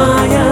Maya.